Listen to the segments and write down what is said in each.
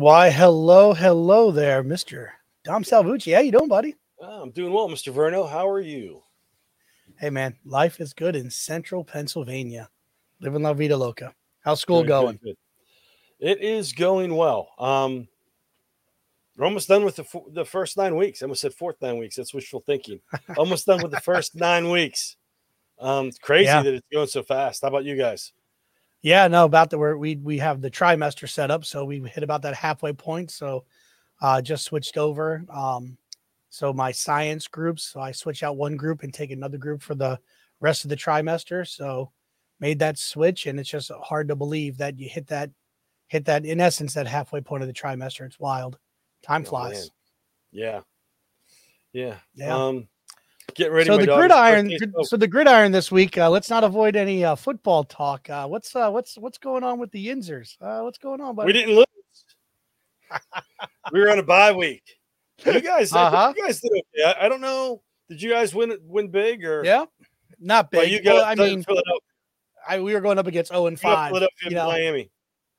Why, hello, hello there, Mister Dom Salvucci. How you doing, buddy? Oh, I'm doing well, Mr. Verno. How are you? Hey, man, life is good in Central Pennsylvania. Living la vida loca. How's school Good, going? good, good. It is going well. Um, we're almost done with the fo- the first nine weeks. I almost said fourth nine weeks. That's wishful thinking. almost done with the first nine weeks. Um, it's crazy Yeah. that it's going so fast. How about you guys? Yeah, no, about the where we we have the trimester set up, so we hit about that halfway point. So, uh, just switched over. Um, so my science groups, so I switch out one group and take another group for the rest of the trimester. So, made that switch, and it's just hard to believe that you hit that hit that in essence that halfway point of the trimester. It's wild. Time Oh, flies. man. Yeah, yeah, Yeah. Um, get ready. so the gridiron oh, so the gridiron this week uh, let's not avoid any uh, football talk uh, what's uh, what's what's going on with the yinzers uh, what's going on buddy? we didn't lose. we were on a bye week. You guys, Uh-huh. you guys did okay. I, I don't know. Did you guys win win big or? yeah not Well, big you got. well, i mean I, we were going up against 0 and 5 Philadelphia, you know. Miami,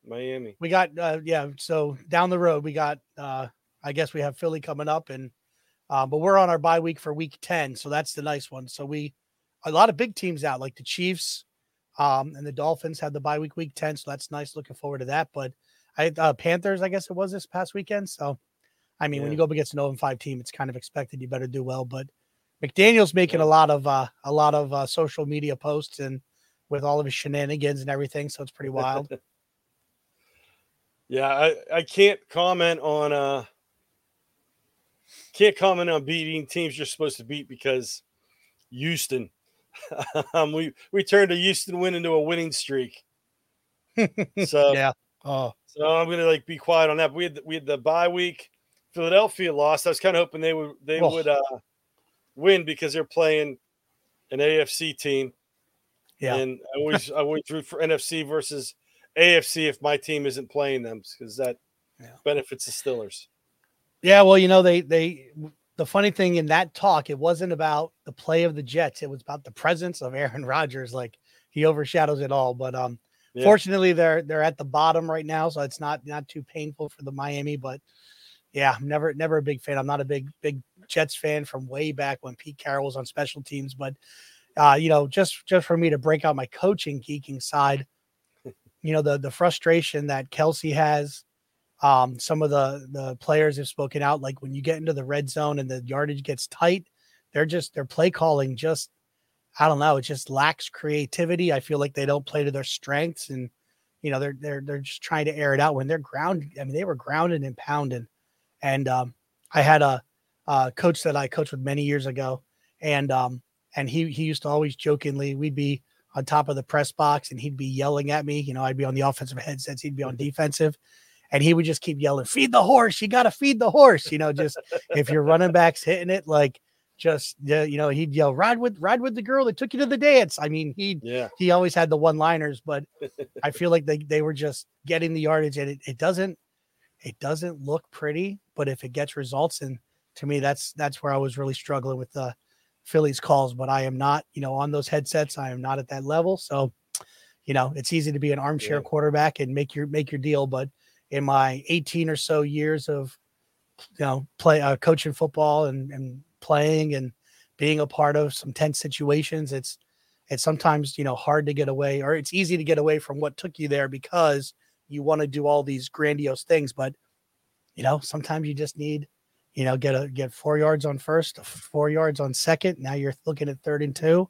Miami. we got uh, yeah so down the road we got uh, i guess we have philly coming up and uh, but we're on our bye week for week 10 so that's the nice one. So we a lot of big teams out like the chiefs um, and the dolphins had the bye week week 10 so that's nice looking forward to that but i uh, panthers i guess it was this past weekend so i mean when you go up against an 0 and 5 team it's kind of expected you better do well but mcdaniel's making Yeah. a lot of uh, a lot of uh, social media posts and with all of his shenanigans and everything so it's pretty wild. Yeah, I, I can't comment on uh can't comment on beating teams you're supposed to beat because Houston. um, we we turned a Houston win into a winning streak. So yeah oh so I'm gonna like be quiet on that. But we had we had the bye week. Philadelphia lost. I was kind of hoping they would they Oh. would uh win because they're playing an AFC team. yeah And I always I always root for NFC versus AFC if my team isn't playing them because that Yeah. benefits the Stillers. Yeah, well, you know, they they the funny thing in that talk, it wasn't about the play of the Jets. It was about the presence of Aaron Rodgers. Like he overshadows it all. But um Yeah. fortunately they're they're at the bottom right now, so it's not not too painful for the Miami. But yeah, I'm never never a big fan. I'm not a big big Jets fan from way back when Pete Carroll was on special teams. But uh, you know, just just for me to break out my coaching geeking side, you know, the the frustration that Kelce has um, some of the the players have spoken out like when you get into the red zone and the yardage gets tight, they're just their play calling just I don't know, it just lacks creativity. I feel like they don't play to their strengths and you know they're they're they're just trying to air it out when they're grounded. I mean, they were grounded and pounding. And um, I had a, a coach that I coached with many years ago, and um, and he he used to always jokingly we'd be on top of the press box and he'd be yelling at me. You know, I'd be on the offensive headsets, he'd be on defensive, and he would just keep yelling, "Feed the horse! You got to feed the horse!" You know, just if your running backs hitting it, like just uh, you know, he'd yell, "Ride with ride with the girl that took you to the dance." I mean, he Yeah. he always had the one liners, but I feel like they they were just getting the yardage, and it, it doesn't it doesn't look pretty, but if it gets results, and to me, that's that's where I was really struggling with the Phillies calls. But I am not, you know, on those headsets. I am not at that level, so you know, it's easy to be an armchair Yeah. quarterback and make your make your deal. But in my 18 or so years of you know play uh, coaching football and and playing and being a part of some tense situations, it's it's sometimes you know hard to get away or it's easy to get away from what took you there because you want to do all these grandiose things but you know sometimes you just need you know get a get four yards on first four yards on second now you're looking at third and two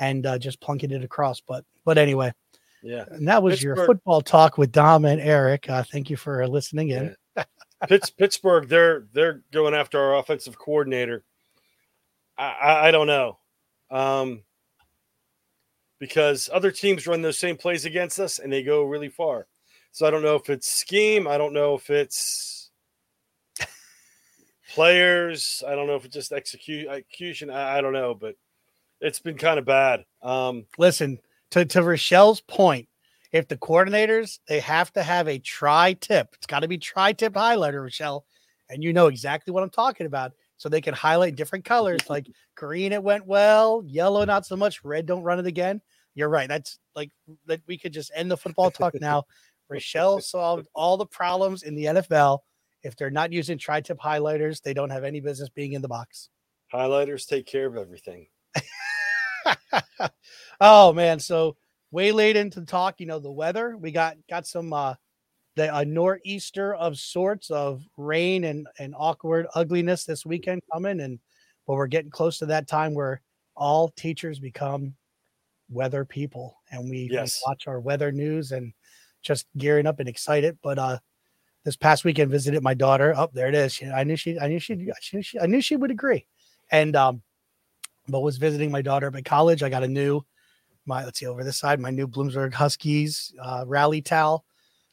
and uh, just plunking it across but but anyway Yeah. and that was your football talk with dom and eric uh, thank you for listening in Pitts, Pittsburgh, they're they're going after our offensive coordinator. I, I, I don't know. Um because other teams run those same plays against us and they go really far. So I don't know if it's scheme, I don't know if it's players, I don't know if it's just execution. I, I don't know, but it's been kind of bad. Um listen to to Rochelle's point. If the coordinators they have to have a tri tip, it's got to be tri tip highlighter, Rochelle, and you know exactly what I'm talking about. So they can highlight different colors, like green. It went well, yellow not so much, red. Don't run it again. You're right. That's like that. We could just end the football talk now. Rochelle solved all the problems in the NFL. If they're not using tri-tip highlighters, they don't have any business being in the box. Highlighters take care of everything. oh man, so way late into the talk, you know, the weather. We got got some uh the a nor'easter of sorts of rain and and awkward ugliness this weekend coming and but we're getting close to that time where all teachers become weather people and we, Yes. we watch our weather news and just gearing up and excited but uh this past weekend visited my daughter oh there it is She- i knew she i knew she, she, she i knew she would agree and um but was visiting my daughter at college i got a new my let's see over this side my new bloomsburg huskies uh rally towel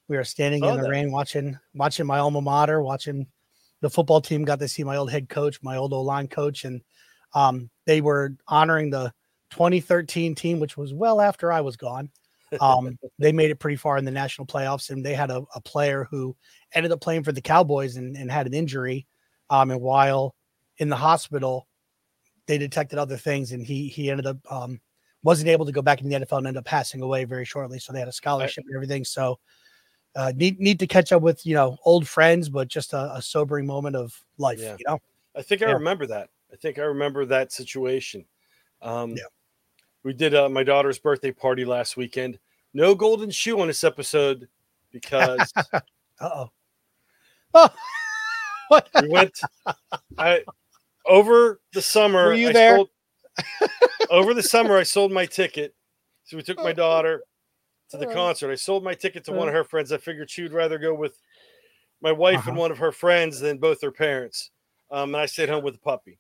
we were standing in the that. rain watching watching my alma mater watching the football team got to see my old head coach my old o-line coach and um they were honoring the 2013 team which was well after i was gone um, they made it pretty far in the national playoffs, and they had a, a player who ended up playing for the Cowboys and, and had an injury. Um, and while in the hospital, they detected other things, and he he ended up um, wasn't able to go back in the NFL and ended up passing away very shortly. So they had a scholarship and everything. So uh, need need to catch up with you know old friends, but just a, a sobering moment of life. Yeah. You know, I think I Yeah. remember that. I think I remember that situation. Um, Yeah. We did uh, my daughter's birthday party last weekend. No golden shoe on this episode because uh oh, oh, what? we went. I over the summer. Were you I there? Sold, over the summer, I sold my ticket. So we took my daughter to the Uh. concert. I sold my ticket to one of her friends. I figured she would rather go with my wife and one of her friends than both their parents. Um, and I stayed home with the puppy.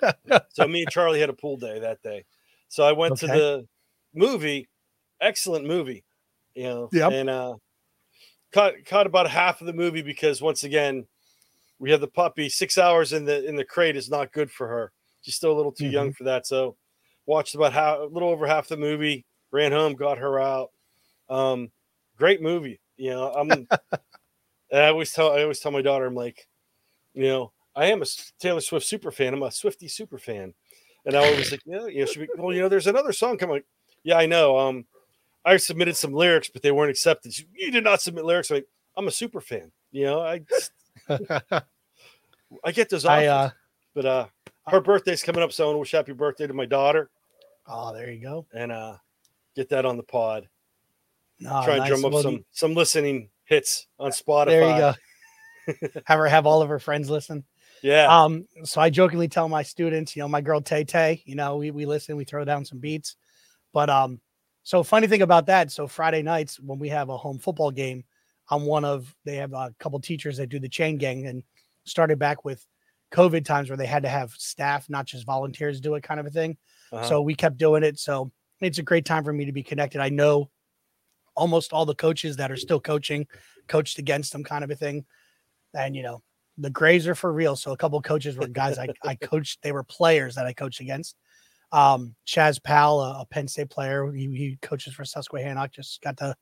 so me and Charlie had a pool day that day. So I went to the movie. Excellent movie, you know. Yep. And uh, caught caught about half of the movie because once again, we have the puppy. Six hours in the in the crate is not good for her. She's still a little too young for that. So watched about how a little over half the movie. Ran home, got her out. Um, great movie. You know, I'm. I always tell I always tell my daughter, I'm like, you know, I am a Taylor Swift super fan. I'm a Swifty super fan, and I always like, yeah, you know, be, well, you know, there's another song coming. Like, yeah, I know. Um, I submitted some lyrics, but they weren't accepted. She, you did not submit lyrics. I'm like, I'm a super fan. You know, I I get those I offers, uh, but uh, her birthday's coming up, so I want to wish happy birthday to my daughter oh, there you go. and uh, get that on the pod. No, Try and nice. drum up Well, some some listening hits on Spotify. There you go. have her have all of her friends listen. Yeah. Um, so I jokingly tell my students, you know, my girl Tay Tay, you know, we, we listen, we throw down some beats. But um, so funny thing about that, so Friday nights when we have a home football game, I'm one of they have a couple teachers that do the chain gang and started back with COVID times where they had to have staff, not just volunteers, do it kind of a thing. Uh-huh. So we kept doing it. So it's a great time for me to be connected. I know almost all the coaches that are still coaching, coached against them, kind of a thing. And you know, the Grays are for real. So a couple of coaches were guys I, I coached, they were players that I coached against. Um, Chaz Powell, a, a Penn State player, he, he coaches for Susquehanna, just got to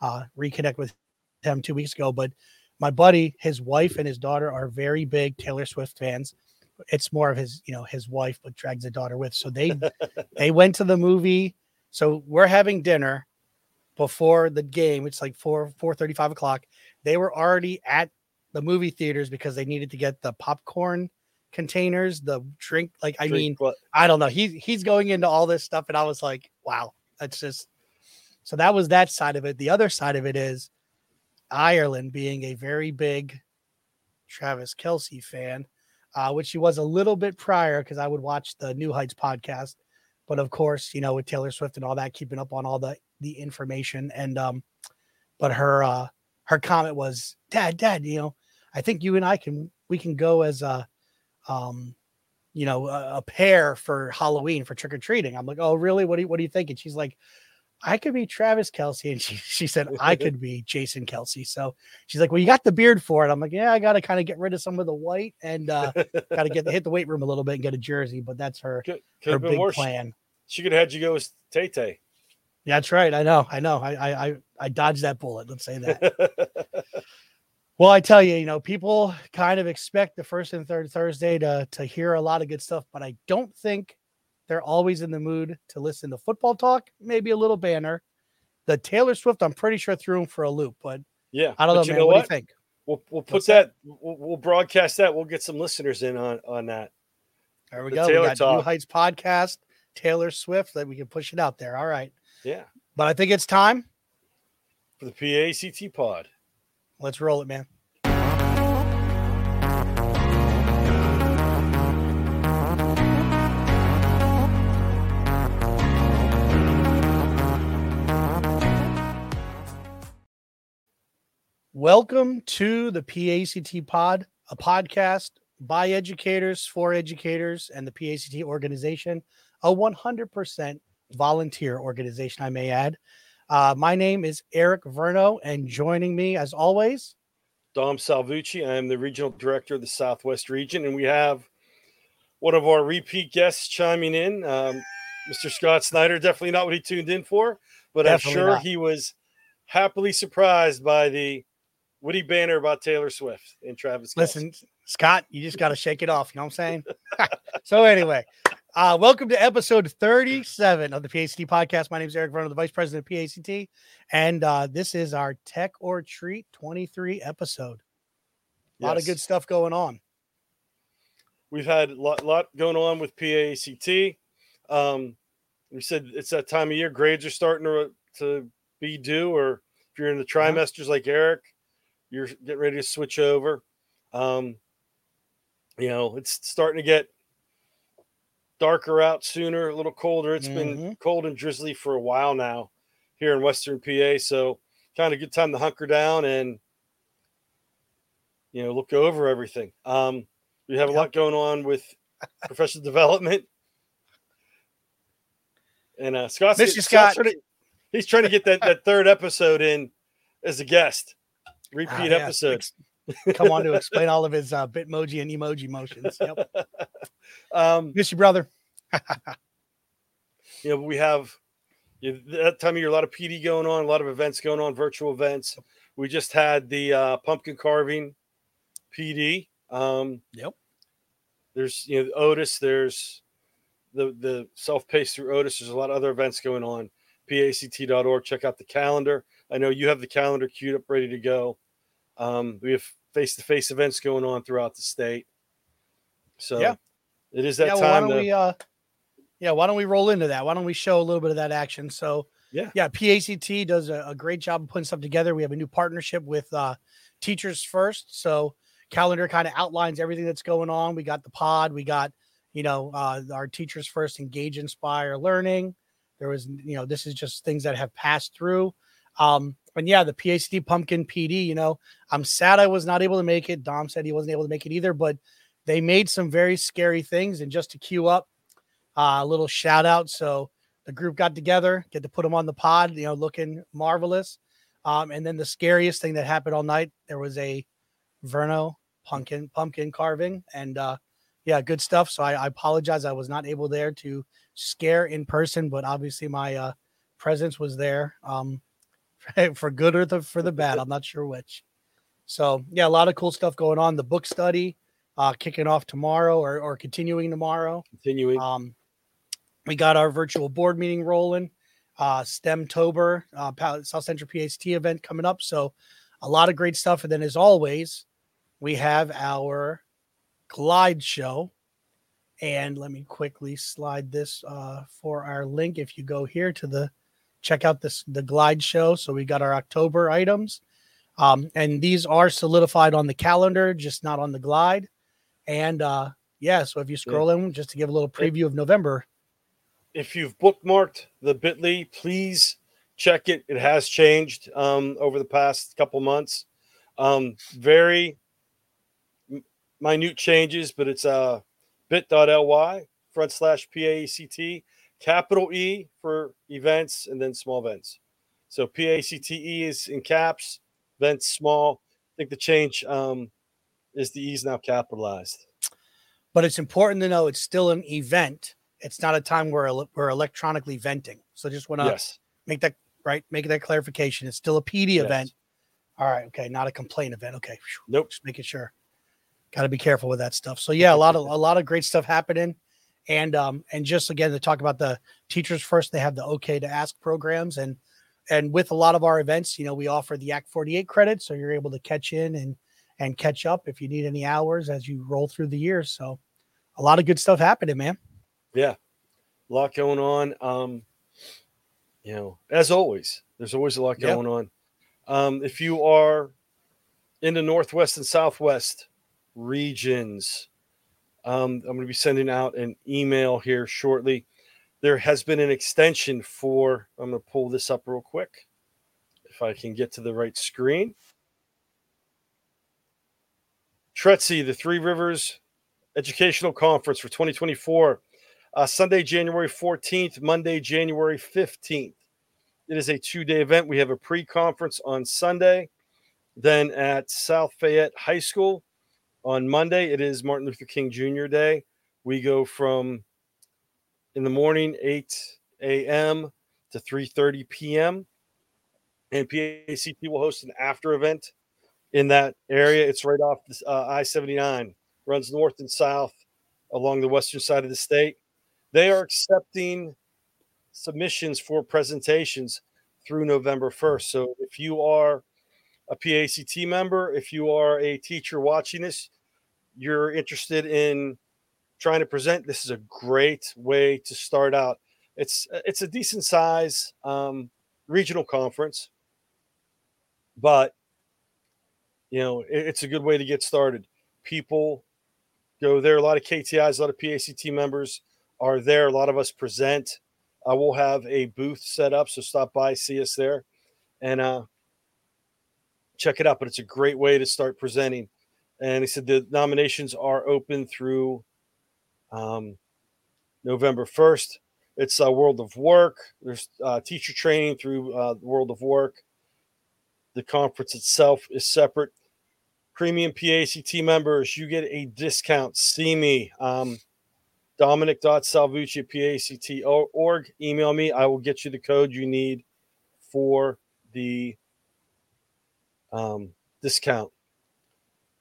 uh, reconnect with him two weeks ago. But my buddy, his wife and his daughter are very big Taylor Swift fans. It's more of his, you know, his wife, but drags a daughter with. So they they went to the movie. So we're having dinner before the game. It's like four four thirty five o'clock. They were already at the movie theaters because they needed to get the popcorn containers, the drink. Like I Drink mean, what- I don't know. He's he's going into all this stuff, and I was like, wow, that's just. So that was that side of it. The other side of it is Ireland being a very big Travis Kelce fan, uh, which he was a little bit prior because I would watch the New Heights podcast, but of course, you know, with Taylor Swift and all that, keeping up on all the the information and um, but her uh her comment was, Dad, Dad, you know, I think you and I can we can go as a um you know a, a pair for Halloween for trick or treating. I'm like, oh really? What do you what do you think? And she's like, I could be Travis Kelce, and she she said I could be Jason Kelce. So she's like, well, you got the beard for it. I'm like, yeah, I got to kind of get rid of some of the white and uh got to get hit the weight room a little bit and get a jersey. But that's her Could, could her big worse. plan. She could have had you go as Tay Tay. Yeah, that's right. I know. I know. I I I, I dodged that bullet. Let's say that. Well, I tell you, you know, people kind of expect the first and third Thursday to to hear a lot of good stuff, but I don't think they're always in the mood to listen to football talk. Maybe a little banner. The Taylor Swift, I'm pretty sure threw him for a loop, but Yeah, I don't know, man. know what, what? do you think? We'll we'll put What's that. that? We'll, we'll broadcast that. We'll get some listeners in on on that. There we The go. We Taylor got New Talk. Heights podcast, Taylor Swift, that we can push it out there. All right. Yeah, But I think it's time. for the PACT pod. Let's roll it, man. Welcome to the PACT Pod, a podcast by educators for educators and the PACT organization, a 100% volunteer organization, I may add. Uh, my name is Eric Verno, and joining me, as always, Dom Salvucci. I am the regional director of the Southwest region, and we have one of our repeat guests chiming in, um, Mr. Scott Snyder. Definitely not what he tuned in for, but Definitely I'm sure not. he was happily surprised by the witty banner about Taylor Swift and Travis. Listen, Scott, you just got to shake it off. You know what I'm saying? so, anyway, uh, welcome to episode 37 of the PACT podcast. My name is Eric Verno, the vice president of PACT, and uh, this is our Tech or Treat 23 episode. A lot of good stuff going on. We've had a lot, lot going on with PACT. Um, we said it's that time of year. Grades are starting to, to be due, or if you're in the Uh-huh. trimesters like Eric, you're getting ready to switch over. Um, you know, it's starting to get darker out sooner, a little colder. It's been Mhm. cold and drizzly for a while now here in Western PA. So, kind of good time to hunker down and you know look over everything. Um, we have a Yep. lot going on with professional development. And uh, Scott's, Miss you, Scott's Scott. trying to- he's trying to get that, that third episode in as a guest, Ah, repeat yeah, episodes. Come on to explain all of his uh, Bitmoji and emoji motions. Yep. Um, Miss you, brother. you know, we have you know, that time of year, a lot of PD going on, a lot of events going on, virtual events. We just had the uh, pumpkin carving PD. Um, Yep. There's you know Otis. There's the the self paced through Otis. There's a lot of other events going on. PACT.org. Check out the calendar. I know you have the calendar queued up, ready to go. Um, we have face to face events going on throughout the state. So Yeah. it is that yeah, well, why don't to we uh yeah, why don't we roll into that? Why don't we show a little bit of that action? So Yeah. yeah, PACT does a, a great job of putting stuff together. We have a new partnership with uh Teachers First. So calendar kind of outlines everything that's going on. We got the pod, we got you know uh our Teachers First engage, inspire, learning. There was you know this is just things that have passed through. Um and yeah, the PhD pumpkin PD, you know, I'm sad I was not able to make it. Dom said he wasn't able to make it either, but they made some very scary things. And just to queue up uh, a little shout out. So the group got together, get to put them on the pod, you know, looking marvelous. Um, and then the scariest thing that happened all night, there was a Verno pumpkin pumpkin carving, and uh, yeah, good stuff. So I, I apologize, I was not able there to scare in person, but obviously my uh, presence was there um, for good or the, for the bad. I'm not sure which. So yeah, a lot of cool stuff going on. The book study uh, kicking off tomorrow or, or continuing tomorrow. continuing. Um, we got our virtual board meeting rolling. Uh, STEM Tober, uh, South Central PHT event coming up. So a lot of great stuff. And then, as always, we have our glide show. And let me quickly slide this uh, for our link. If you go here to the check out this the glide show. So we got our October items. Um, and these are solidified on the calendar, just not on the glide. And uh, yeah, so if you scroll in just to give a little preview of November, if you've bookmarked the Bitly, please check it. It has changed um, over the past couple months. Um, very minute changes, but it's uh, bit.ly front slash PACT, capital E for events, and then small events. So PACTE is in caps, events small. I think the change um, is the E is now capitalized. but it's important to know it's still an event. It's not a time where ele- we're electronically venting. So just want to yes. make that right, make that clarification. It's still a PD Yes. event. All right, okay, not a complaint event. Okay, Nope. just making sure. Got to be careful with that stuff. So yeah, a lot of a lot of great stuff happening, and um and just again to talk about the teachers first, they have the okay to ask programs, and and with a lot of our events, you know, we offer the Act 48 credit, so you're able to catch in and and catch up if you need any hours as you roll through the years. So a lot of good stuff happening, man. Yeah. A lot going on. Um, you know, as always, there's always a lot going on. Um, if you are in the Northwest and Southwest regions, um, I'm going to be sending out an email here shortly. There has been an extension for, I'm going to pull this up real quick if I can get to the right screen. TRETC, the Three Rivers Educational Conference for 2024, uh, Sunday, January 14th, Monday, January 15th. It is a two day event. We have a pre conference on Sunday. Then at South Fayette High School on Monday, it is Martin Luther King Jr. Day. We go from in the morning, 8 a.m. to 3:30 p.m. And PACT will host an after event in that area. It's right off uh, I-79, runs north and south along the western side of the state. They are accepting submissions for presentations through November 1st. So if you are a PACT member, if you are a teacher watching this, you're interested in trying to present, this is a great way to start out. It's it's a decent size um, regional conference, but you know it, it's a good way to get started. People go there. A lot of KTIs, a lot of PACT members are there. A lot of us present. I will have a booth set up, so stop by, see us there, and uh, check it out. But it's a great way to start presenting. And he said the nominations are open through um, November 1st. It's a World of Work. There's uh, teacher training through uh, World of Work. The conference itself is separate. Premium PACT members, you get a discount. See me. Um, Dominic.salvucci at PACT.org. Email me. I will get you the code you need for the um, discount.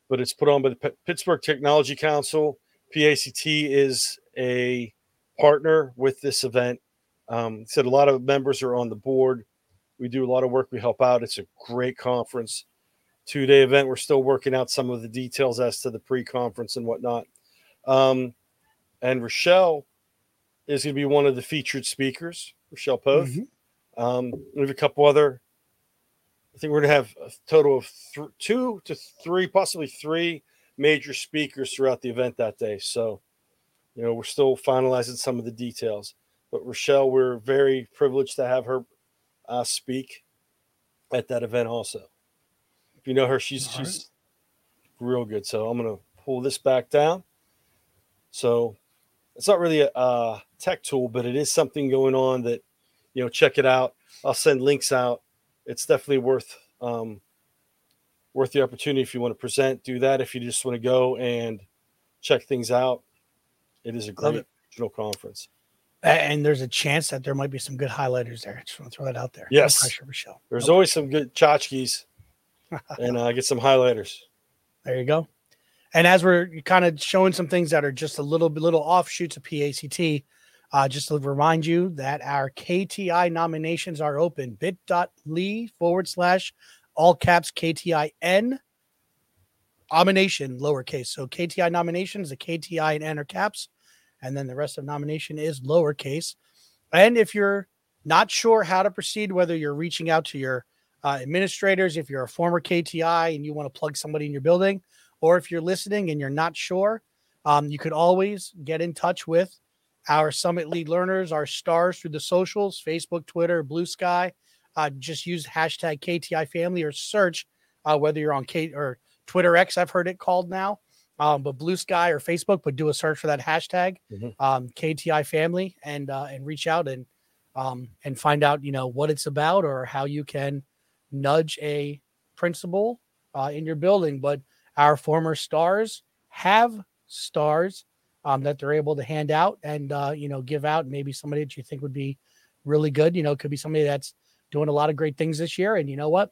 But it's put on by the P- Pittsburgh Technology Council. PACT is a partner with this event. Um, said a lot of members are on the board. We do a lot of work. We help out. It's a great conference, two day event. We're still working out some of the details as to the pre conference and whatnot. Um, and Rochelle is going to be one of the featured speakers. Rochelle Poth. Mm-hmm. Um, we have a couple other. I think we're going to have a total of th- two to three, possibly three major speakers throughout the event that day. So, you know, we're still finalizing some of the details. But Rochelle, we're very privileged to have her uh, speak at that event also. If you know her, she's All she's right. real good. So I'm gonna pull this back down. So it's not really a, a tech tool, but it is something going on that you know. Check it out. I'll send links out. It's definitely worth um, worth the opportunity if you want to present. Do that if you just want to go and check things out. It is a great regional conference. And there's a chance that there might be some good highlighters there. I just want to throw that out there. Yes. No pressure, Michelle. There's no always pressure. some good tchotchkes and uh, get some highlighters. There you go. And as we're kind of showing some things that are just a little little offshoots of PACT, uh, just to remind you that our KTI nominations are open bit.ly forward slash all caps KTIN nomination lowercase. So KTI nominations, the KTI and N are caps, and then the rest of nomination is lowercase. And if you're not sure how to proceed, whether you're reaching out to your uh, administrators, if you're a former KTI and you want to plug somebody in your building, or if you're listening and you're not sure, um, you could always get in touch with our Summit Lead learners, our stars through the socials Facebook, Twitter, Blue Sky. Uh, just use hashtag KTI family or search uh, whether you're on K or Twitter X, I've heard it called now, um, but Blue Sky or Facebook, but do a search for that hashtag mm-hmm. um, KTI family and uh, and reach out and um, and find out you know what it's about or how you can nudge a principal uh, in your building. But our former stars have stars um, that they're able to hand out and uh, you know give out. Maybe somebody that you think would be really good. You know, could be somebody that's doing a lot of great things this year. And you know what?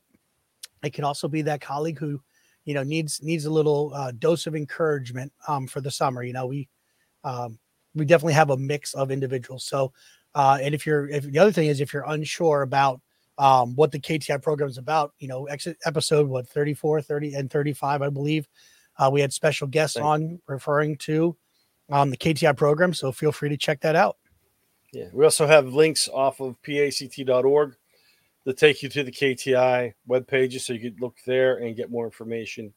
It could also be that colleague who, you know, needs needs a little uh, dose of encouragement um, for the summer. You know, we um, we definitely have a mix of individuals. So, uh, and if you're if the other thing is if you're unsure about um, what the KTI program is about. You know, ex- episode what 34, 30, and 35, I believe. Uh, we had special guests Thank- on referring to um, the KTI program. So feel free to check that out. Yeah. We also have links off of pact.org that take you to the KTI web pages so you can look there and get more information.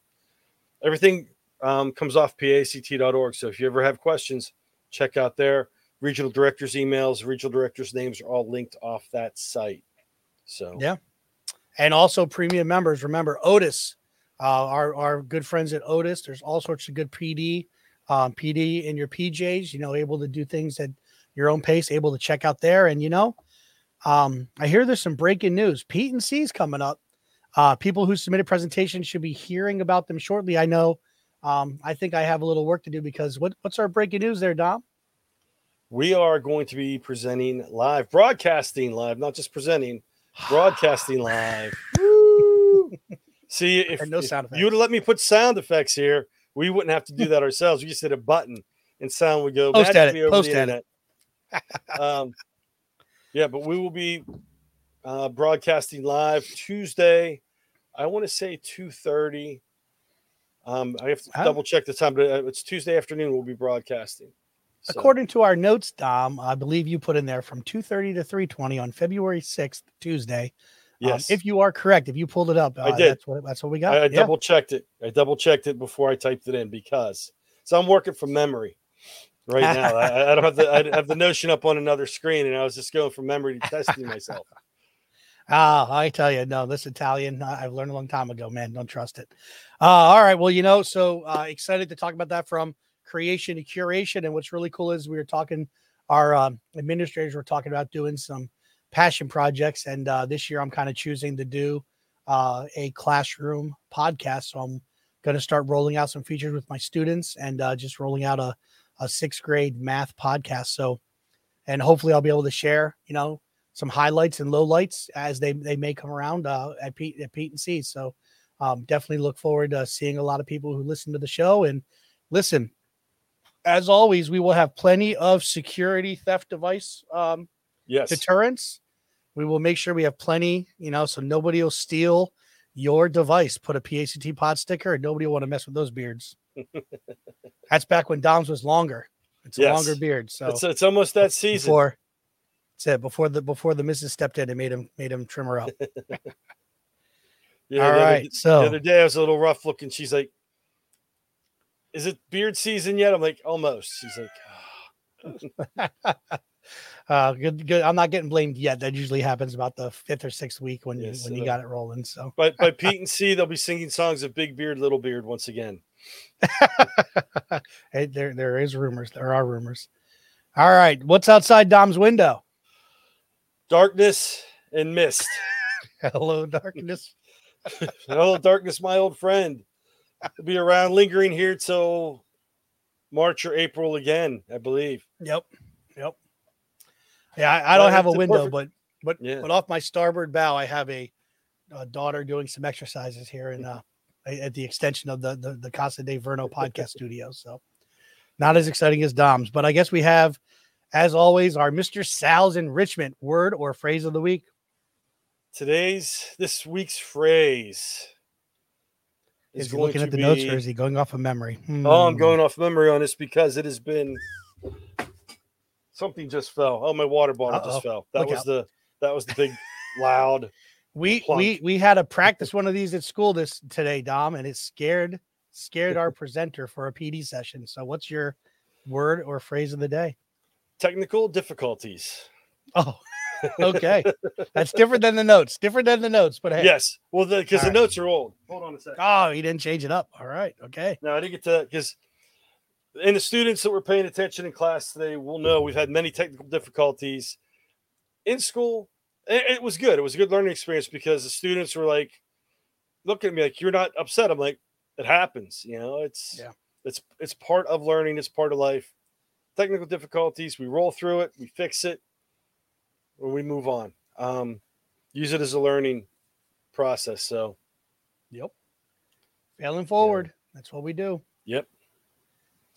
Everything um, comes off pact.org. So if you ever have questions, check out there. Regional directors' emails, regional directors' names are all linked off that site. So Yeah. and also premium members. Remember Otis, uh, our our good friends at Otis. There's all sorts of good PD, um, PD in your PJs. You know, able to do things at your own pace. Able to check out there, and you know, um, I hear there's some breaking news. PETE&C's coming up. Uh, people who submitted presentations should be hearing about them shortly. I know. Um, I think I have a little work to do because what, what's our breaking news there, Dom? we are going to be presenting live, broadcasting live, not just presenting, broadcasting live. See, if, no if sound you would have let me put sound effects here, we wouldn't have to do that ourselves. We just hit a button and sound would go Post magically over post the edit. internet. um, yeah, but we will be uh, broadcasting live Tuesday. I want to say two thirty. Um, I have to Ah. double check the time, but uh, it's Tuesday afternoon. We'll be broadcasting. So, According to our notes, Dom, I believe you put in there from 2:30 to 3:20 on February 6th, Tuesday. Um, yes, if you are correct, if you pulled it up, I uh, did. That's what that's what we got. I, I yeah. double checked it. I double checked it before I typed it in because so I'm working from memory right now. I, I don't have the I have the notion up on another screen, and I was just going from memory to testing myself. Ah, I tell you, no, this Italian, I- I've learned a long time ago, man. Don't trust it. Uh, all right. Well, you know, so uh, excited to talk about that from creation to curation. And what's really cool is we were talking, our um, administrators were talking about doing some passion projects. And uh, this year I'm kind of choosing to do uh, a classroom podcast. So I'm going to start rolling out some features with my students and uh, just rolling out a, a sixth grade math podcast. So, and hopefully I'll be able to share, you know, some highlights and lowlights as they they may come around uh, at Pete at PETE&C. So um, definitely look forward to seeing a lot of people who listen to the show and listen. As always, we will have plenty of security theft device um, Yes, deterrence. We will make sure we have plenty, you know, so nobody will steal your device. Put a PACT pod sticker, and nobody will want to mess with those beards. That's back when Dom's was longer. It's a Yes. longer beard. So it's it's almost that season. before that's it. Before the before the missus stepped in and made him made him trim her up. Yeah, All the other- right. The other day I was a little rough looking. She's like, "Is it beard season yet?" I'm like, "Almost." She's like, ah. Uh good good. I'm not getting blamed yet. That usually happens about the fifth or sixth week when Yes, you when you uh, got it rolling. So "But by PETE&C, they'll be singing songs of Big Beard, Little Beard once again." Hey, there there is rumors. There are rumors. All right. What's outside Dom's window? Darkness and mist. Hello, darkness. Hello, darkness, my old friend. Will be around, lingering here till March or April again, I believe. Yep. Yep. Yeah, I, I don't have a window, perfect- but but Yeah. but off my starboard bow, I have a, a daughter doing some exercises here in uh at the extension of the the, the Casa de Verno podcast studio. So not as exciting as Dom's, but I guess we have, as always, our Mr. Sal's enrichment word or phrase of the week. Today's this week's phrase Is he looking at the notes or is he going off of memory? Oh, I'm Hmm. going off memory on this because it has been something just fell. Oh, my water bottle Uh-oh. just fell. That Look was out. the that was the big loud. We plunk. we we had a practice one of these at school this today, Dom, and it scared scared our presenter for a PD session. So, what's your word or phrase of the day? Technical difficulties. Oh, okay, that's different than the notes. Different than the notes, but hey, Yes. Well, because the All right. notes are old. Hold on a second. Oh, he didn't change it up. All right, okay. No, I didn't get to because, and the students that were paying attention in class today will know we've had many technical difficulties in school. It, was good. It was a good learning experience because the students were like, looking at me like, "You're not upset." I'm like, "It happens. You know, it's Yeah. it's it's part of learning. It's part of life. Technical difficulties. We roll through it. We fix it, or we move on. Um, use it as a learning process. So, Yep. Failing forward. That's what we do. yep.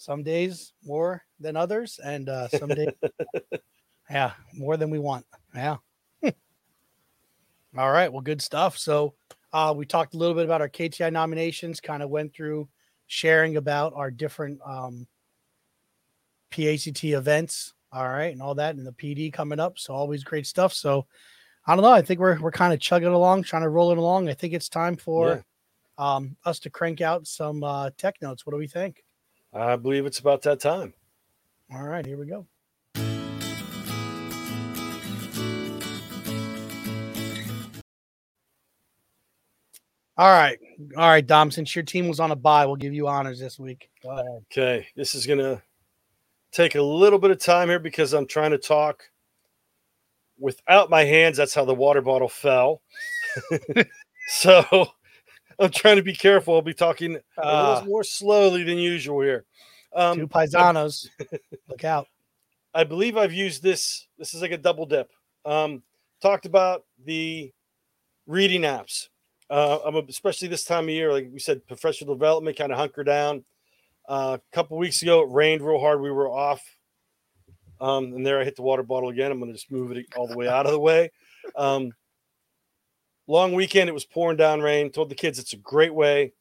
Some days more than others, and uh, some days, yeah, more than we want. Yeah. All right. Well, good stuff. So uh, we talked a little bit about our KTI nominations, kind of went through sharing about our different um, PACT events. All right. And all that and the PD coming up. So always great stuff. So I don't know. I think we're, we're kind of chugging along, trying to roll it along. I think it's time for yeah. um, us to crank out some uh, tech notes. What do we think? I believe it's about that time. All right. Here we go. All right. All right, Dom. Since your team was on a bye, we'll give you honors this week. Go ahead. Okay. This is going to take a little bit of time here because I'm trying to talk without my hands. That's how the water bottle fell. so I'm trying to be careful. I'll be talking uh, a little more slowly than usual here. Um, two paisanos. Look out. I believe I've used this. This is like a double dip. Um, talked about the reading apps uh, I'm especially this time of year, like we said, professional development kind of hunker down. Uh, a couple weeks ago, it rained real hard. We were off, um, and there I hit the water bottle again. I'm going to just move it all the way out of the way. Um, long weekend, it was pouring down rain. Told the kids it's a great way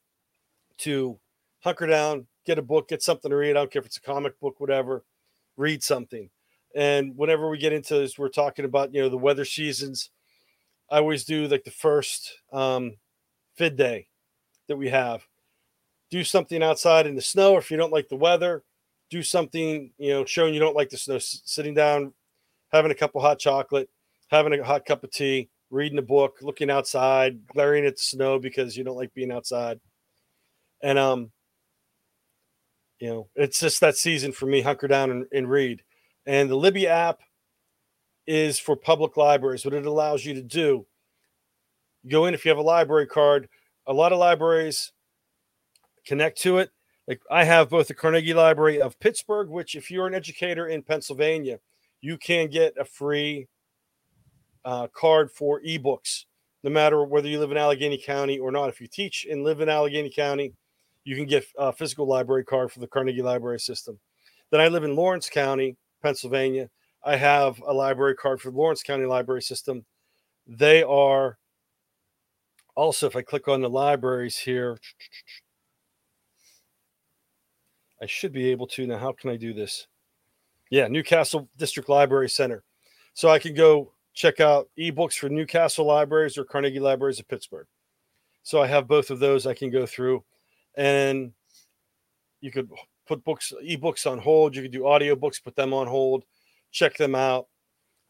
to hunker down, get a book, get something to read. I don't care if it's a comic book, whatever. Read something. And whenever we get into this, we're talking about you know the weather seasons. I always do like the first um, fid day that we have. Do something outside in the snow. If you don't like the weather, do something, you know, showing you don't like the snow, sitting down, having a cup of hot chocolate, having a hot cup of tea, reading a book, looking outside, glaring at the snow because you don't like being outside. And, um, you know, it's just that season for me, hunker down and, and read. And the Libby app is for public libraries. What it allows you to do you go in if you have a library card. A lot of libraries connect to it. Like I have both the Carnegie Library of Pittsburgh, which, if you're an educator in Pennsylvania, you can get a free uh, card for ebooks, no matter whether you live in Allegheny County or not. If you teach and live in Allegheny County, you can get a physical library card for the Carnegie Library System. Then I live in Lawrence County, Pennsylvania. I have a library card for the Lawrence County Library System. They are also, if I click on the libraries here, I should be able to. Now, how can I do this? Yeah, New Castle District Library Center. So I can go check out ebooks for New Castle Libraries or Carnegie Libraries of Pittsburgh. So I have both of those I can go through. And you could put books, ebooks on hold. You could do audiobooks, put them on hold, check them out,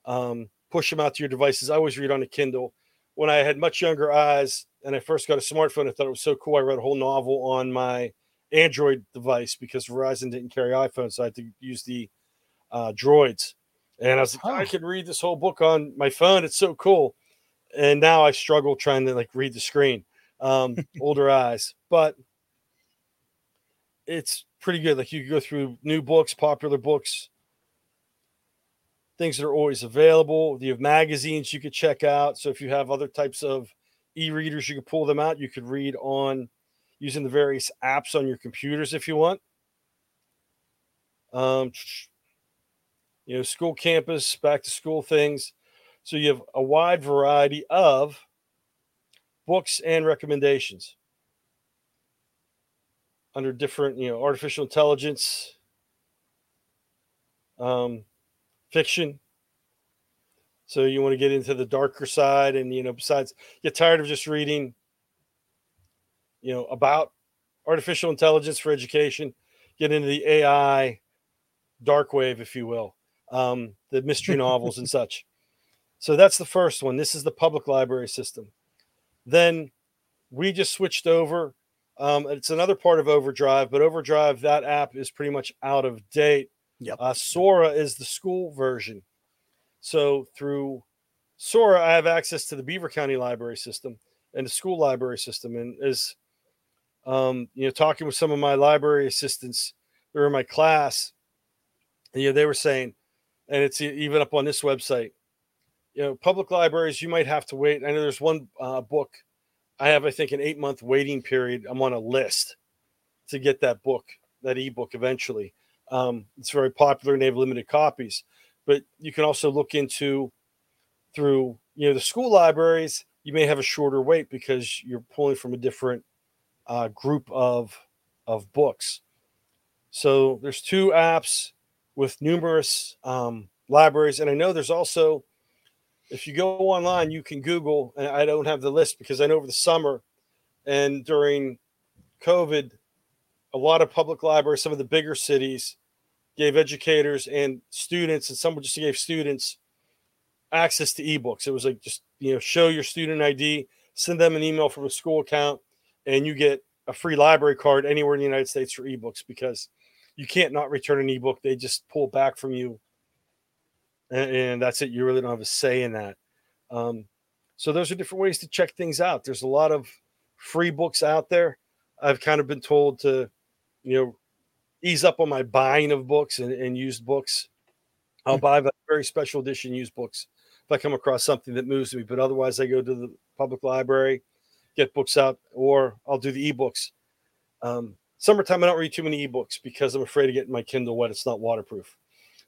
um, push them out to your devices. I always read on a Kindle when I had much younger eyes and I first got a smartphone, I thought it was so cool. I read a whole novel on my Android device because Verizon didn't carry iPhones, so I had to use the uh, droids. And I was like, oh. I can read this whole book on my phone. It's so cool. And now I struggle trying to like read the screen. Um, older eyes, but it's pretty good. Like you can go through new books, popular books, things that are always available. You have magazines you could check out. So if you have other types of e-readers, you could pull them out. You could read on using the various apps on your computers if you want. Um, you know, school campus, back to school things. So you have a wide variety of books and recommendations under different, you know, artificial intelligence, um, fiction. So you want to get into the darker side, and you know, besides, get tired of just reading, you know, about artificial intelligence for education. Get into the AI dark wave, if you will, um, the mystery novels and such. So that's the first one. This is the public library system. Then we just switched over. Um, it's another part of Overdrive, but Overdrive, that app is pretty much out of date. Yep. Uh, Sora is the school version. So through Sora, I have access to the Beaver County library system and the school library system. And as um, you know, talking with some of my library assistants are in my class, you know, they were saying, and it's even up on this website, you know, public libraries, you might have to wait. I know there's one uh, book I have, I think, an eight month waiting period. I'm on a list to get that book, that ebook eventually. Um, it's very popular and they have limited copies. But you can also look into through you know the school libraries. you may have a shorter wait because you're pulling from a different uh, group of of books. So there's two apps with numerous um, libraries, and I know there's also if you go online, you can Google, and I don't have the list because I know over the summer and during COVID, a lot of public libraries, some of the bigger cities, gave educators and students, and some just gave students access to ebooks. It was like just you know show your student ID, send them an email from a school account, and you get a free library card anywhere in the United States for ebooks because you can't not return an ebook. They just pull back from you and, and that's it. You really don't have a say in that. Um, so those are different ways to check things out. There's a lot of free books out there. I've kind of been told to, you know, ease up on my buying of books and, and used books. I'll mm-hmm. buy very special edition used books if I come across something that moves me. But otherwise, I go to the public library, get books out, or I'll do the ebooks. Um, summertime, I don't read too many ebooks because I'm afraid of getting my Kindle wet. It's not waterproof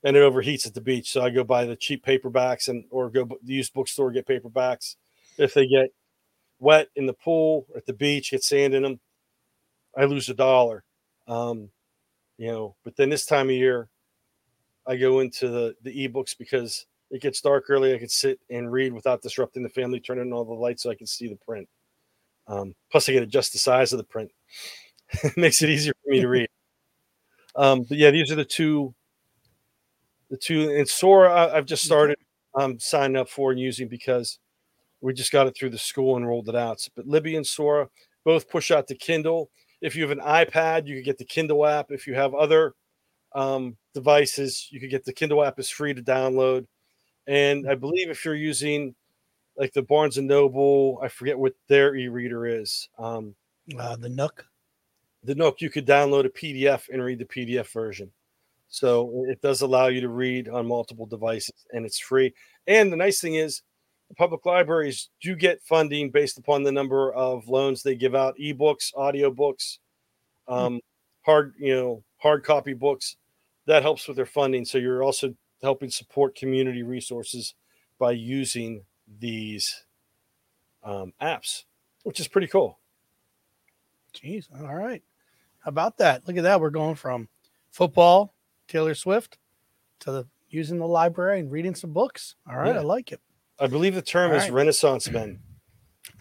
and it overheats at the beach. So I go buy the cheap paperbacks and or go to the used bookstore get paperbacks. If they get wet in the pool at the beach, get sand in them, I lose a dollar. Um, you know, but then this time of year, I go into the the ebooks because it gets dark early. I can sit and read without disrupting the family, turning on all the lights so I can see the print. Um, plus, I get to adjust the size of the print. It makes it easier for me to read. Um, but yeah, these are the two the two and Sora I've just started um, signing up for and using because we just got it through the school and rolled it out. But Libby and Sora both push out to Kindle. If you have an iPad, you can get the Kindle app. If you have other um, devices, you can get the Kindle app is free to download. And I believe if you're using like the Barnes and Noble, I forget what their e-reader is. Um, uh, the Nook. The Nook, you could download a PDF and read the PDF version. So it does allow you to read on multiple devices and it's free. And the nice thing is, the public libraries do get funding based upon the number of loans they give out ebooks, audiobooks, hmm. um, hard, you know, hard copy books. That helps with their funding. So you're also helping support community resources by using these um, apps, which is pretty cool. Jeez. All right. How about that? Look at that. We're going from football Taylor Swift to the, using the library and reading some books. All right, yeah. I like it. I believe the term All is right. Renaissance men.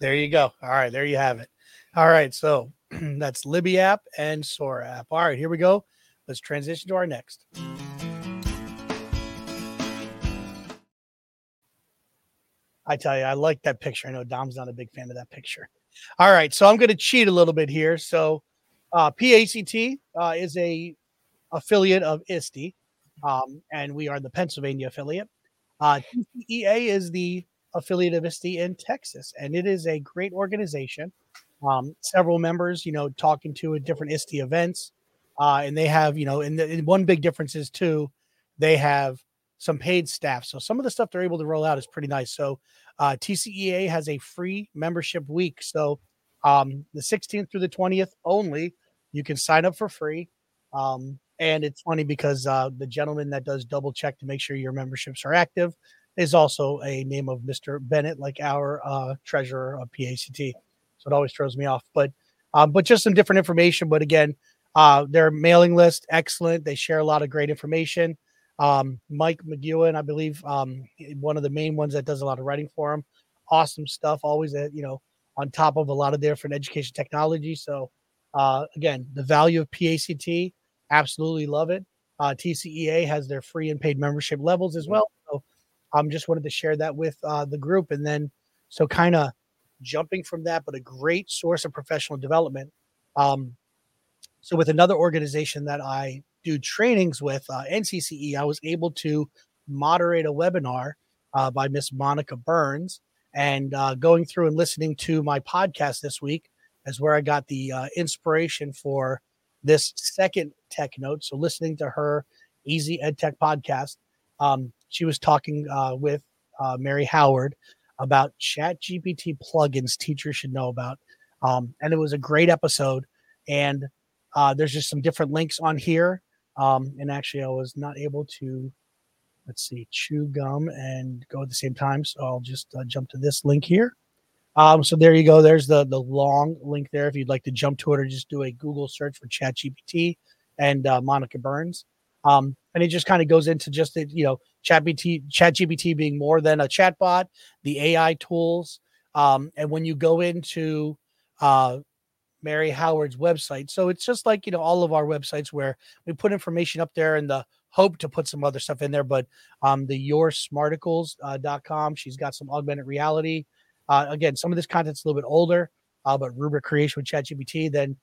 there you go. All right, there you have it. All right, so that's Libby app and Sora app. All right, here we go. Let's transition to our next. I tell you, I like that picture. I know Dom's not a big fan of that picture. All right, so I'm going to cheat a little bit here. So uh, PAECT uh, is a affiliate of ISTE, um, and we are the Pennsylvania affiliate. Uh, TCEA is the affiliate of ISTE in Texas, and it is a great organization. Um, several members, you know, talking to at different ISTE events, uh, and they have, you know, and, the, and one big difference is too, they have some paid staff. So some of the stuff they're able to roll out is pretty nice. So uh, TCEA has a free membership week. So um, the 16th through the 20th only you can sign up for free. Um, and it's funny because uh, the gentleman that does double check to make sure your memberships are active is also a name of Mr. Bennett, like our uh, treasurer of PAECT. So it always throws me off. But um, but just some different information. But again, uh, their mailing list excellent. They share a lot of great information. Um, Mike McEwen, I believe, um, one of the main ones that does a lot of writing for him. Awesome stuff. Always, at, you know, on top of a lot of different education technology. So uh, again, the value of PAECT, absolutely love it. Uh, TCEA has their free and paid membership levels as well. So I'm um, just wanted to share that with uh, the group. And then, so kind of jumping from that, but a great source of professional development. Um, so with another organization that I do trainings with, uh, NCCE, I was able to moderate a webinar uh, by Miss Monica Burns. And uh, going through and listening to my podcast this week, is where I got the uh, inspiration for this second tech note. So listening to her Easy Ed Tech podcast, um, she was talking uh, with uh, Mary Howard about Chat GPT plugins teachers should know about, um, and it was a great episode. And uh, there's just some different links on here. Um, and actually, I was not able to let's see, chew gum and go at the same time. So I'll just uh, jump to this link here. Um, so there you go. There's the the long link there. If you'd like to jump to it or just do a Google search for ChatGPT and uh, Monica Burns. Um, and it just kind of goes into just the, you know ChatGPT ChatGPT being more than a chatbot, the AI tools, um, and when you go into uh, Mary Howard's website, so it's just like you know all of our websites where we put information up there in the hope to put some other stuff in there, but um, the yoursmarticles.com, uh, she's got some augmented reality. Uh, again, some of this content's a little bit older, uh, but rubric creation with ChatGPT then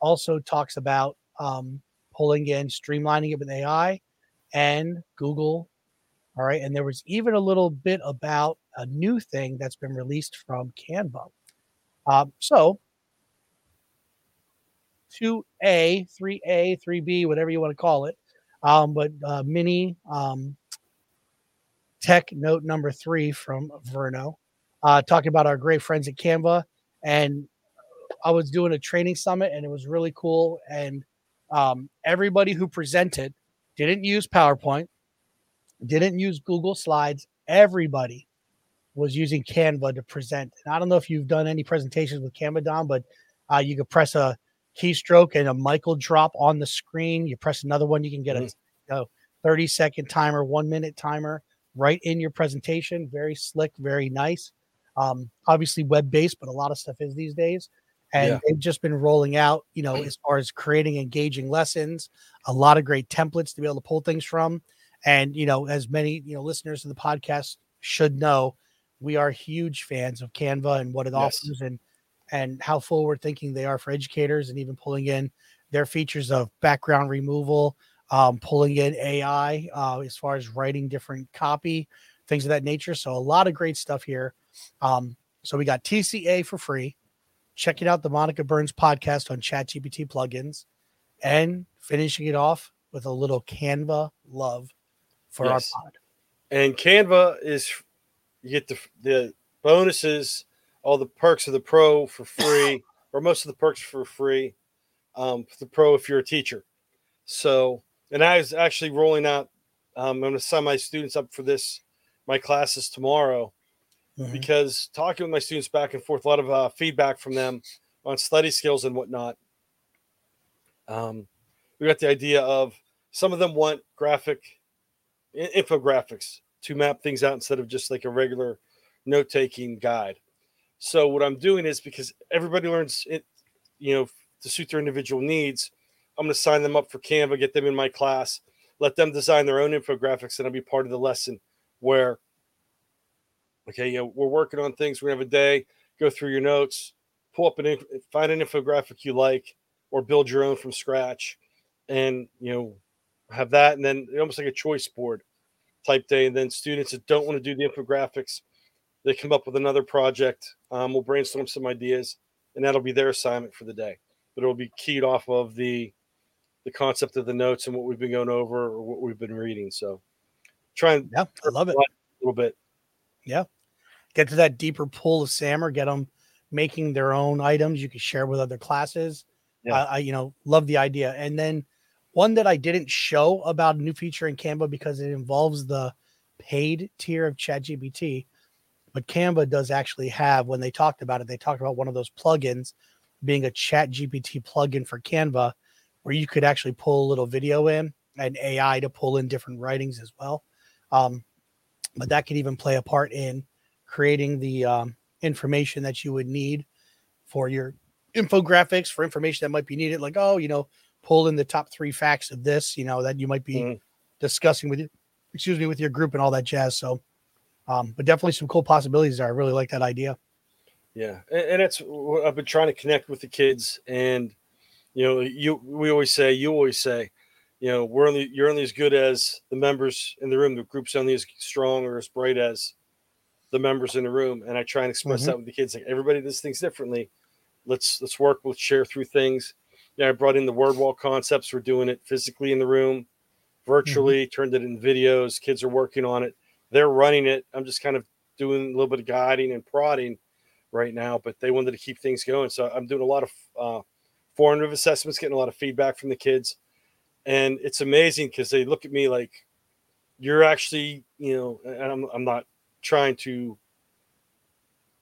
also talks about um, pulling in, streamlining it with AI and Google. All right. And there was even a little bit about a new thing that's been released from Canva. Um, so 2A, 3A, 3B, whatever you want to call it. Um, but uh, mini um, tech note number three from Verno, uh, talking about our great friends at Canva. And I was doing a training summit and it was really cool. And um, everybody who presented didn't use PowerPoint, didn't use Google Slides. Everybody was using Canva to present. And I don't know if you've done any presentations with Canva, Dom, but uh, you could press a keystroke and a Michael drop on the screen. You press another one, you can get mm-hmm. a, a 30 second timer, one minute timer right in your presentation. Very slick, very nice. Um, obviously web based, but a lot of stuff is these days and yeah. they've just been rolling out you know as far as creating engaging lessons a lot of great templates to be able to pull things from and you know as many you know listeners of the podcast should know we are huge fans of canva and what it yes. offers and and how forward thinking they are for educators and even pulling in their features of background removal um, pulling in ai uh, as far as writing different copy things of that nature so a lot of great stuff here um, so we got TCEA for free checking out the Monica Burns podcast on ChatGPT plugins, and finishing it off with a little Canva love for yes. our pod. And Canva is you get the the bonuses, all the perks of the pro for free, or most of the perks for free. Um, for the pro if you're a teacher. So, and I was actually rolling out. Um, I'm going to sign my students up for this, my classes tomorrow mm-hmm. because talking with my students back and forth, a lot of uh, feedback from them on study skills and whatnot. Um, we got the idea of some of them want graphic infographics to map things out instead of just like a regular note taking guide. So what I'm doing is because everybody learns it, you know, to suit their individual needs. I'm going to sign them up for Canva, get them in my class, let them design their own infographics, and I'll be part of the lesson where Okay, you know, we're working on things. We're gonna have a day. Go through your notes, pull up an find an infographic you like, or build your own from scratch, and you know, have that, and then almost like a choice board type day. And then students that don't want to do the infographics, they come up with another project. Um, we'll brainstorm some ideas, and that'll be their assignment for the day. But it'll be keyed off of the the concept of the notes and what we've been going over or what we've been reading. So try and yeah, I love it a little bit. Yeah, get to that deeper pool of SAMR or get them making their own items you can share with other classes. Yeah. Uh, I, you know, love the idea. And then one that I didn't show about a new feature in Canva because it involves the paid tier of ChatGPT, but Canva does actually have, when they talked about it, they talked about one of those plugins being a ChatGPT plugin for Canva where you could actually pull a little video in and AI to pull in different writings as well. Um, but that could even play a part in creating the um, information that you would need for your infographics for information that might be needed like oh you know pull in the top three facts of this you know that you might be mm. discussing with you excuse me with your group and all that jazz so um but definitely some cool possibilities there i really like that idea yeah and, and it's i've been trying to connect with the kids and you know you we always say you always say you know we're only you're only as good as the members in the room the group's only as strong or as bright as the members in the room and I try and express mm-hmm. that with the kids. Like everybody does things differently. Let's let's work, let's share through things. Yeah, I brought in the word wall concepts. We're doing it physically in the room, virtually, mm-hmm. turned it in videos. Kids are working on it. They're running it. I'm just kind of doing a little bit of guiding and prodding right now, but they wanted to keep things going. So I'm doing a lot of uh, formative assessments, getting a lot of feedback from the kids. And it's amazing because they look at me like, you're actually, you know, and I'm I'm not trying to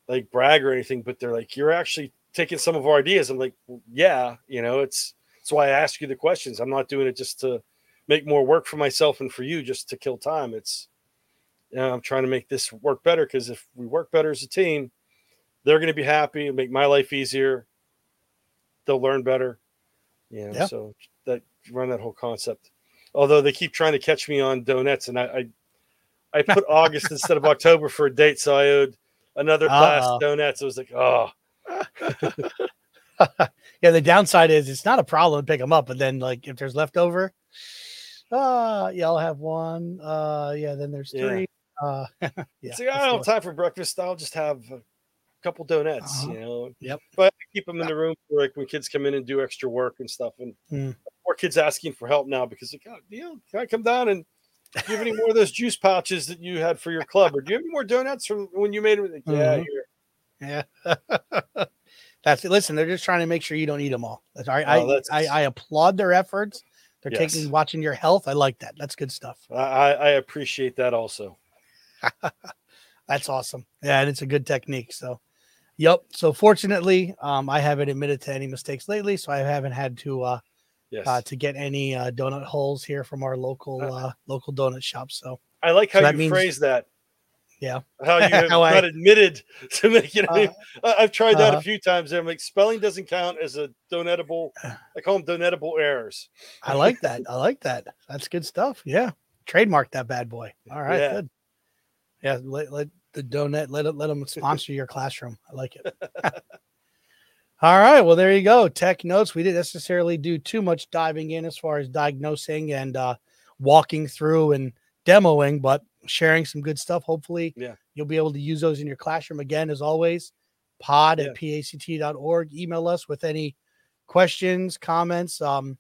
like brag or anything, but they're like, you're actually taking some of our ideas. I'm like, well, yeah, you know, it's that's why I ask you the questions. I'm not doing it just to make more work for myself and for you, just to kill time. It's I'm trying to make this work better because if we work better as a team, they're going to be happy and make my life easier. They'll learn better. You know, Yeah. so that run that whole concept. Although they keep trying to catch me on donuts, and I I, I put August instead of October for a date, so I owed another class Uh-oh. donuts. I was like, oh, Yeah, the downside is it's not a problem to pick them up, but then like if there's leftover, uh yeah, I'll have one. Uh yeah, then there's Yeah. Uh yeah, it's like, I don't have time for breakfast. I'll just have a couple donuts, Uh-huh. you know. Yep. But I keep them in the room for like when kids come in and do extra work and stuff. And Mm. more kids asking for help now because like, oh, you know, can I come down and do you have any more of those juice pouches that you had for your club, or do you have any more donuts from when you made them? Like, yeah, Mhm. here. Yeah. That's it. Listen, they're just trying to make sure you don't eat them all. That's all right. Oh, I, I I applaud their efforts. They're Yes. taking watching your health. I like that. That's good stuff. I I appreciate that also. That's awesome. Yeah, and it's a good technique. So, yep. So fortunately, um, I haven't admitted to any mistakes lately, so I haven't had to uh, Yes. uh to get any uh, donut holes here from our local uh, local donut shop. So I like so how that you means- phrase that. Yeah. How you have How I- not admitted to making Uh, I- I've tried that uh-huh. a few times. And I'm like, spelling doesn't count as a donetable. I call them donetable errors. I like that. I like that. That's good stuff. Yeah. Trademark that bad boy. All right. Yeah. Good. Yeah. Let, let the donut, let it, let them sponsor your classroom. I like it. All right. Well, there you go. Tech notes. We didn't necessarily do too much diving in as far as diagnosing and uh, walking through and demoing, but sharing some good stuff. Hopefully, Yeah. you'll be able to use those in your classroom again, as always. Pod Yeah. at paect.org. Email us with any questions, comments, um,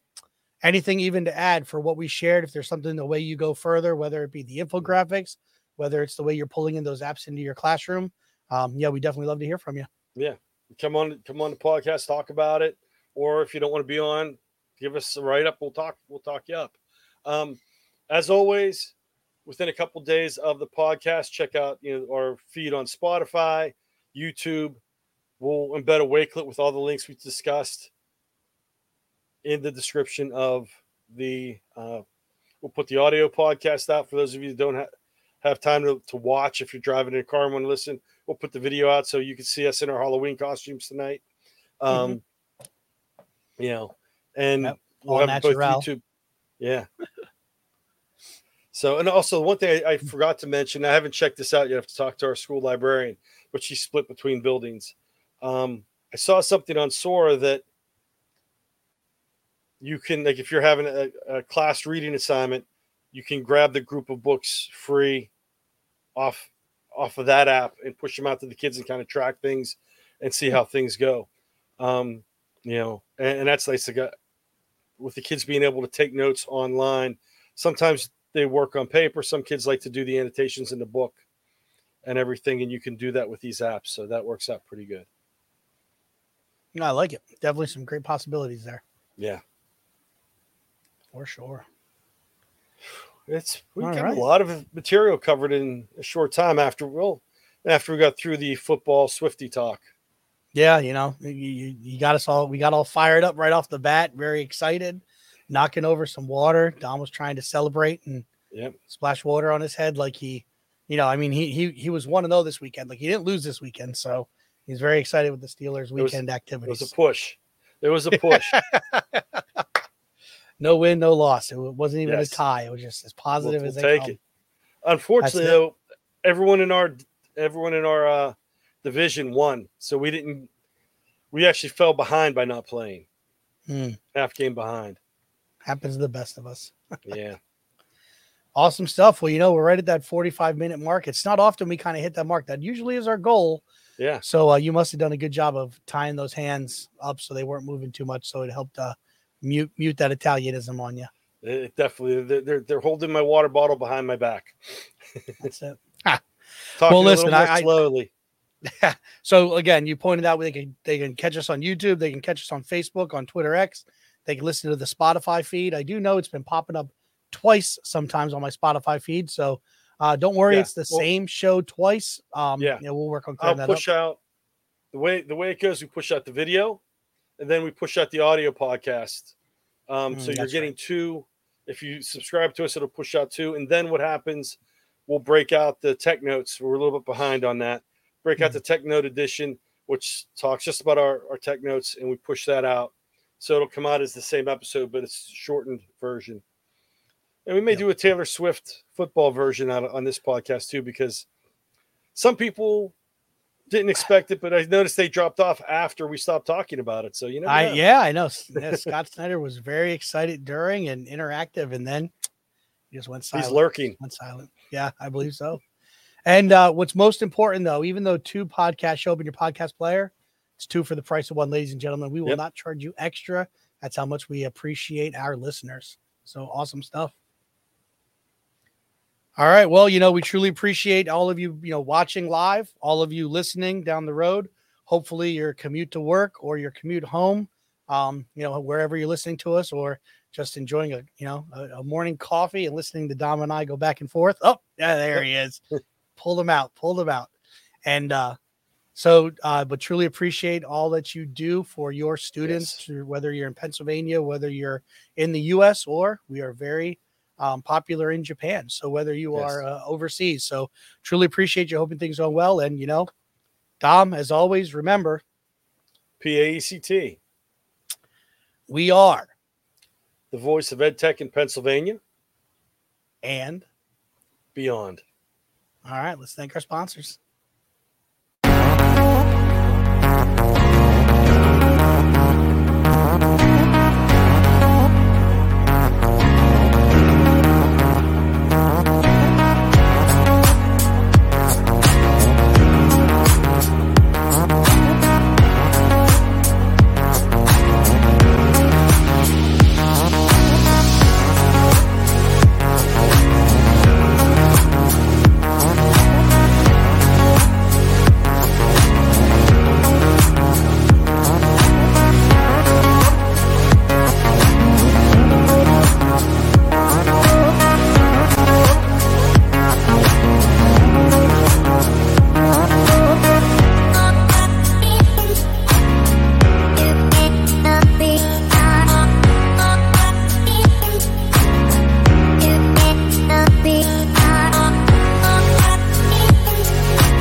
anything even to add for what we shared. If there's something the way you go further, whether it be the infographics, whether it's the way you're pulling in those apps into your classroom, um, yeah, we definitely love to hear from you. Yeah, come on, come on the podcast, talk about it. Or if you don't want to be on, give us a write up. We'll talk. We'll talk you up. Um, as always, within a couple days of the podcast, check out you know our feed on Spotify, YouTube. We'll embed a Wakelet with all the links we discussed in the description of the. Uh, we'll put the audio podcast out for those of you that don't ha- have time to, to watch. If you're driving in a car and want to listen, we'll put the video out so you can see us in our Halloween costumes tonight. Um, you know, and Yep, we'll have it both natural. YouTube. Yeah. so, and also one thing I, I forgot to mention, I haven't checked this out yet. I have to talk to our school librarian, but she's split between buildings. Um, I saw something on Sora that you can, like, if you're having a, a class reading assignment, you can grab the group of books free off off of that app and push them out to the kids and kind of track things and see how things go. Um, you know, and, and that's nice to get with the kids being able to take notes online. Sometimes they work on paper. Some kids like to do the annotations in the book and everything, and you can do that with these apps. So that works out pretty good. No, I like it. Definitely some great possibilities there Yeah, for sure. It's we All got right. a lot of material covered in a short time after well after we got through the football Swifty talk. Yeah, you know, you, you, got us all, we got all fired up right off the bat, very excited, knocking over some water. Dom was trying to celebrate and Yep. splash water on his head like he, you know, I mean, he he he was one to know this weekend. Like he didn't lose this weekend, so he's very excited with the Steelers weekend It activities. It was a push. It was a push. no win, no loss. It wasn't even Yes. a tie. It was just as positive we'll as they take come. it. Unfortunately, That's it. though, everyone in our everyone in our uh, division won, so we didn't. We actually fell behind by not playing. Hmm. Half game behind. Happens to the best of us. Yeah, Awesome stuff. Well, you know, we're right at that 45 minute mark. It's not often we kind of hit that mark. That usually is our goal. yeah. So uh, you must have done a good job of tying those hands up so they weren't moving too much. So it helped uh, mute mute that Italianism on you. It definitely. They're, they're they're holding my water bottle behind my back. That's it. Talking listen, a little more I- I- slowly. So again, you pointed out they can they can catch us on YouTube, they can catch us on Facebook, on Twitter X, they can listen to the Spotify feed. I do know it's been popping up twice sometimes on my Spotify feed. So uh, don't worry, Yeah, it's the well- same show twice. Um, Yeah. yeah, we'll work on I'll clearing that up. push out the way the way it goes. We push out the video, and then we push out the audio podcast. Um, Mm, so you're getting right. two. If you subscribe to us, it'll push out two, and then what happens? We'll break out the tech notes. We're a little bit behind on that. Break out the tech note edition, which talks just about our, our tech notes, and we push that out. So it'll come out as the same episode, but it's shortened version. And we may Yep. do a Taylor Swift football version out on this podcast too, because some people didn't expect it, but I noticed they dropped off after we stopped talking about it. So you know, I yeah, I know. Scott Snyder was very excited during and interactive, and then he just went silent. he's lurking. went silent. Yeah, I believe so. And uh, what's most important, though, even though two podcasts show up in your podcast player, it's two for the price of one, ladies and gentlemen. We will Yep. not charge you extra. That's how much we appreciate our listeners. So awesome stuff. All right. Well, you know, we truly appreciate all of you, you know, watching live, all of you listening down the road. Hopefully, your commute to work or your commute home, um, you know, wherever you're listening to us, or just enjoying a, you know, a, a morning coffee and listening to Dom and I go back and forth. Oh, yeah, there he is. pull them out, pull them out. And uh, so, uh, but truly appreciate all that you do for your students, Yes. whether you're in Pennsylvania, whether you're in the U.S., or we are very um, popular in Japan. So whether you Yes. are uh, overseas, so truly appreciate you. Hoping things go well. And you know, Dom, as always, remember P A E C T, we are the voice of EdTech in Pennsylvania, and beyond. all right. Let's thank our sponsors.